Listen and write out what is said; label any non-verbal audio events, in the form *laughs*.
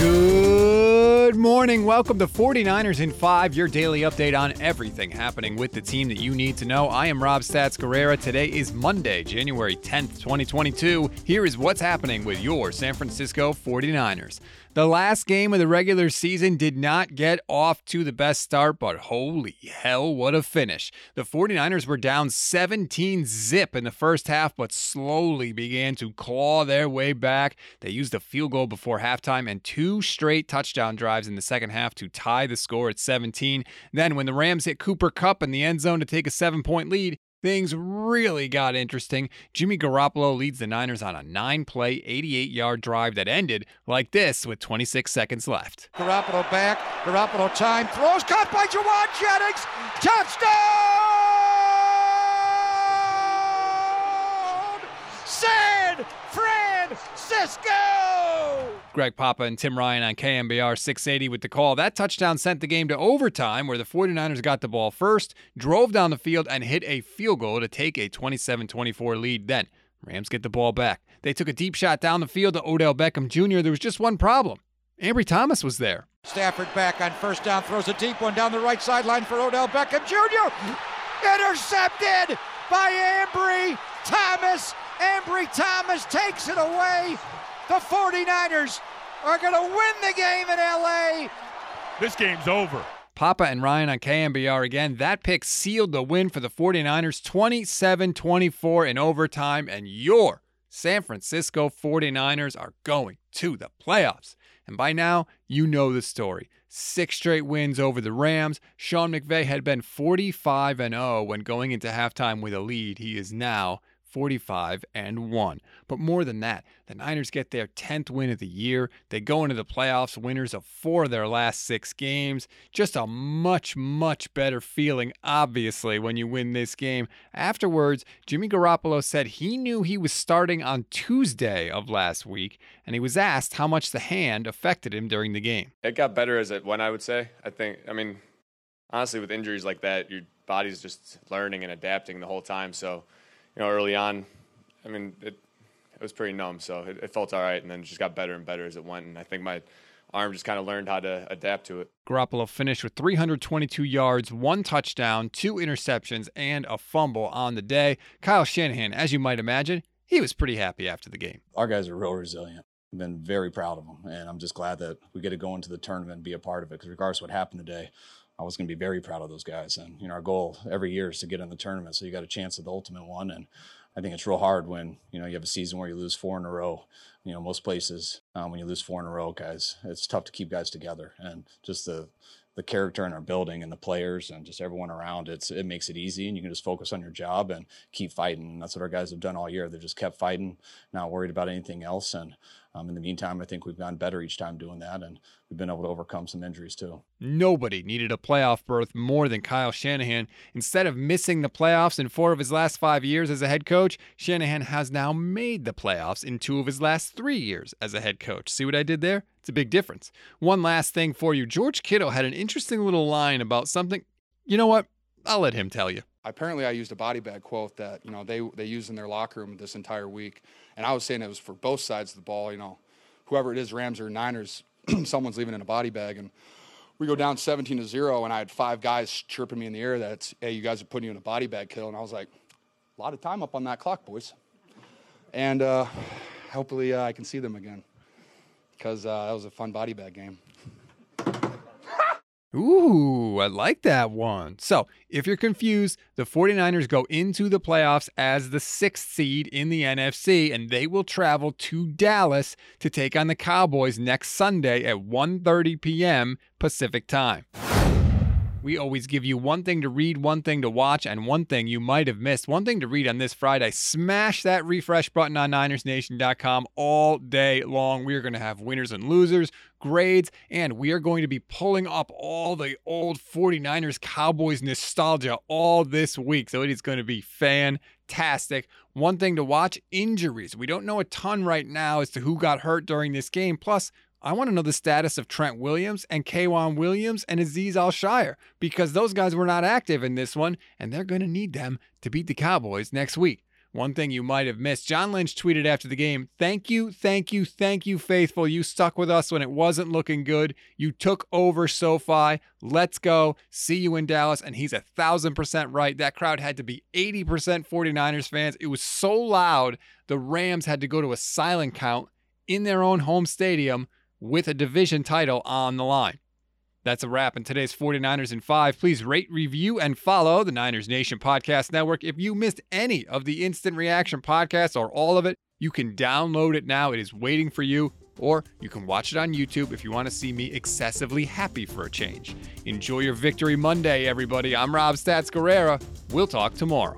Good morning. Welcome to 49ers in 5, your daily update on everything happening with the team that you need to know. I am Rob Stats Guerrera. Today is Monday, January 10th, 2022. Here is what's happening with your San Francisco 49ers. The last game of the regular season did not get off to the best start, but holy hell, what a finish. The 49ers were down 17 zip in the first half, but slowly began to claw their way back. They used a field goal before halftime and two straight touchdown drives in the second half to tie the score at 17. Then, when the Rams hit Cooper Kupp in the end zone to take a seven point lead, Things really got interesting. Jimmy Garoppolo leads the Niners on a nine play, 88 yard drive that ended like this with 26 seconds left. Garoppolo back. Garoppolo time. Throws caught by Jauan Jennings. Touchdown! San Francisco! Greg Papa and Tim Ryan on KNBR 680 with the call. That touchdown sent the game to overtime where the 49ers got the ball first, drove down the field, and hit a field goal to take a 27 24 lead. Then, Rams get the ball back. They took a deep shot down the field to Odell Beckham Jr. There was just one problem Ambry Thomas was there. Stafford back on first down, throws a deep one down the right sideline for Odell Beckham Jr. Intercepted by Ambry Thomas. Ambry Thomas takes it away. The 49ers are going to win the game in LA. This game's over. Papa and Ryan on KNBR again. That pick sealed the win for the 49ers 27 24 in overtime, and your San Francisco 49ers are going to the playoffs. And by now, you know the story. Six straight wins over the Rams. Sean McVay had been 45 0 when going into halftime with a lead. He is now 45 and 1. But more than that, the Niners get their 10th win of the year. They go into the playoffs winners of 4 of their last 6 games. Just a much much better feeling obviously when you win this game. Afterwards, Jimmy Garoppolo said he knew he was starting on Tuesday of last week and he was asked how much the hand affected him during the game. It got better as it went, I would say. I think I mean honestly with injuries like that, your body's just learning and adapting the whole time, so you know, early on, I mean, it, it was pretty numb, so it, it felt all right, and then it just got better and better as it went. And I think my arm just kind of learned how to adapt to it. Garoppolo finished with 322 yards, one touchdown, two interceptions, and a fumble on the day. Kyle Shanahan, as you might imagine, he was pretty happy after the game. Our guys are real resilient. I've been very proud of them, and I'm just glad that we get to go into the tournament and be a part of it. Because regardless of what happened today, I was going to be very proud of those guys. And you know, our goal every year is to get in the tournament, so you got a chance at the ultimate one. And I think it's real hard when you know you have a season where you lose four in a row. You know, most places um, when you lose four in a row, guys, it's tough to keep guys together. And just the the character in our building and the players and just everyone around, it's it makes it easy, and you can just focus on your job and keep fighting. And that's what our guys have done all year. They've just kept fighting, not worried about anything else. And um, in the meantime, I think we've gotten better each time doing that, and we've been able to overcome some injuries too. Nobody needed a playoff berth more than Kyle Shanahan. Instead of missing the playoffs in four of his last five years as a head coach, Shanahan has now made the playoffs in two of his last three years as a head coach. See what I did there? It's a big difference. One last thing for you George Kittle had an interesting little line about something. You know what? I'll let him tell you. Apparently, I used a body bag quote that you know they they used in their locker room this entire week, and I was saying it was for both sides of the ball. You know, whoever it is, Rams or Niners, *clears throat* someone's leaving in a body bag, and we go down 17 to zero, and I had five guys chirping me in the air that hey, you guys are putting you in a body bag kill, and I was like, a lot of time up on that clock, boys, and uh, hopefully uh, I can see them again because uh, that was a fun body bag game. *laughs* Ooh, I like that one. So, if you're confused, the 49ers go into the playoffs as the sixth seed in the NFC, and they will travel to Dallas to take on the Cowboys next Sunday at 1:30 p.m. Pacific time. We always give you one thing to read, one thing to watch, and one thing you might have missed. One thing to read on this Friday. Smash that refresh button on NinersNation.com all day long. We are going to have winners and losers, grades, and we are going to be pulling up all the old 49ers Cowboys nostalgia all this week. So it is going to be fantastic. One thing to watch injuries. We don't know a ton right now as to who got hurt during this game. Plus, I want to know the status of Trent Williams and K'Waun Williams and Azeez Al-Shaair because those guys were not active in this one, and they're going to need them to beat the Cowboys next week. one thing you might have missed. John Lynch tweeted after the game, Thank you, thank you, thank you, faithful. You stuck with us when it wasn't looking good. You took over SoFi. Let's go. See you in Dallas. And he's a thousand percent right. That crowd had to be 80% 49ers fans. It was so loud, the Rams had to go to a silent count in their own home stadium with a division title on the line. That's a wrap in today's 49ers in 5. Please rate, review, and follow the Niners Nation Podcast Network. If you missed any of the Instant Reaction podcasts or all of it, you can download it now. It is waiting for you, or you can watch it on YouTube if you want to see me excessively happy for a change. Enjoy your Victory Monday, everybody. I'm Rob Stats Guerrera. We'll talk tomorrow.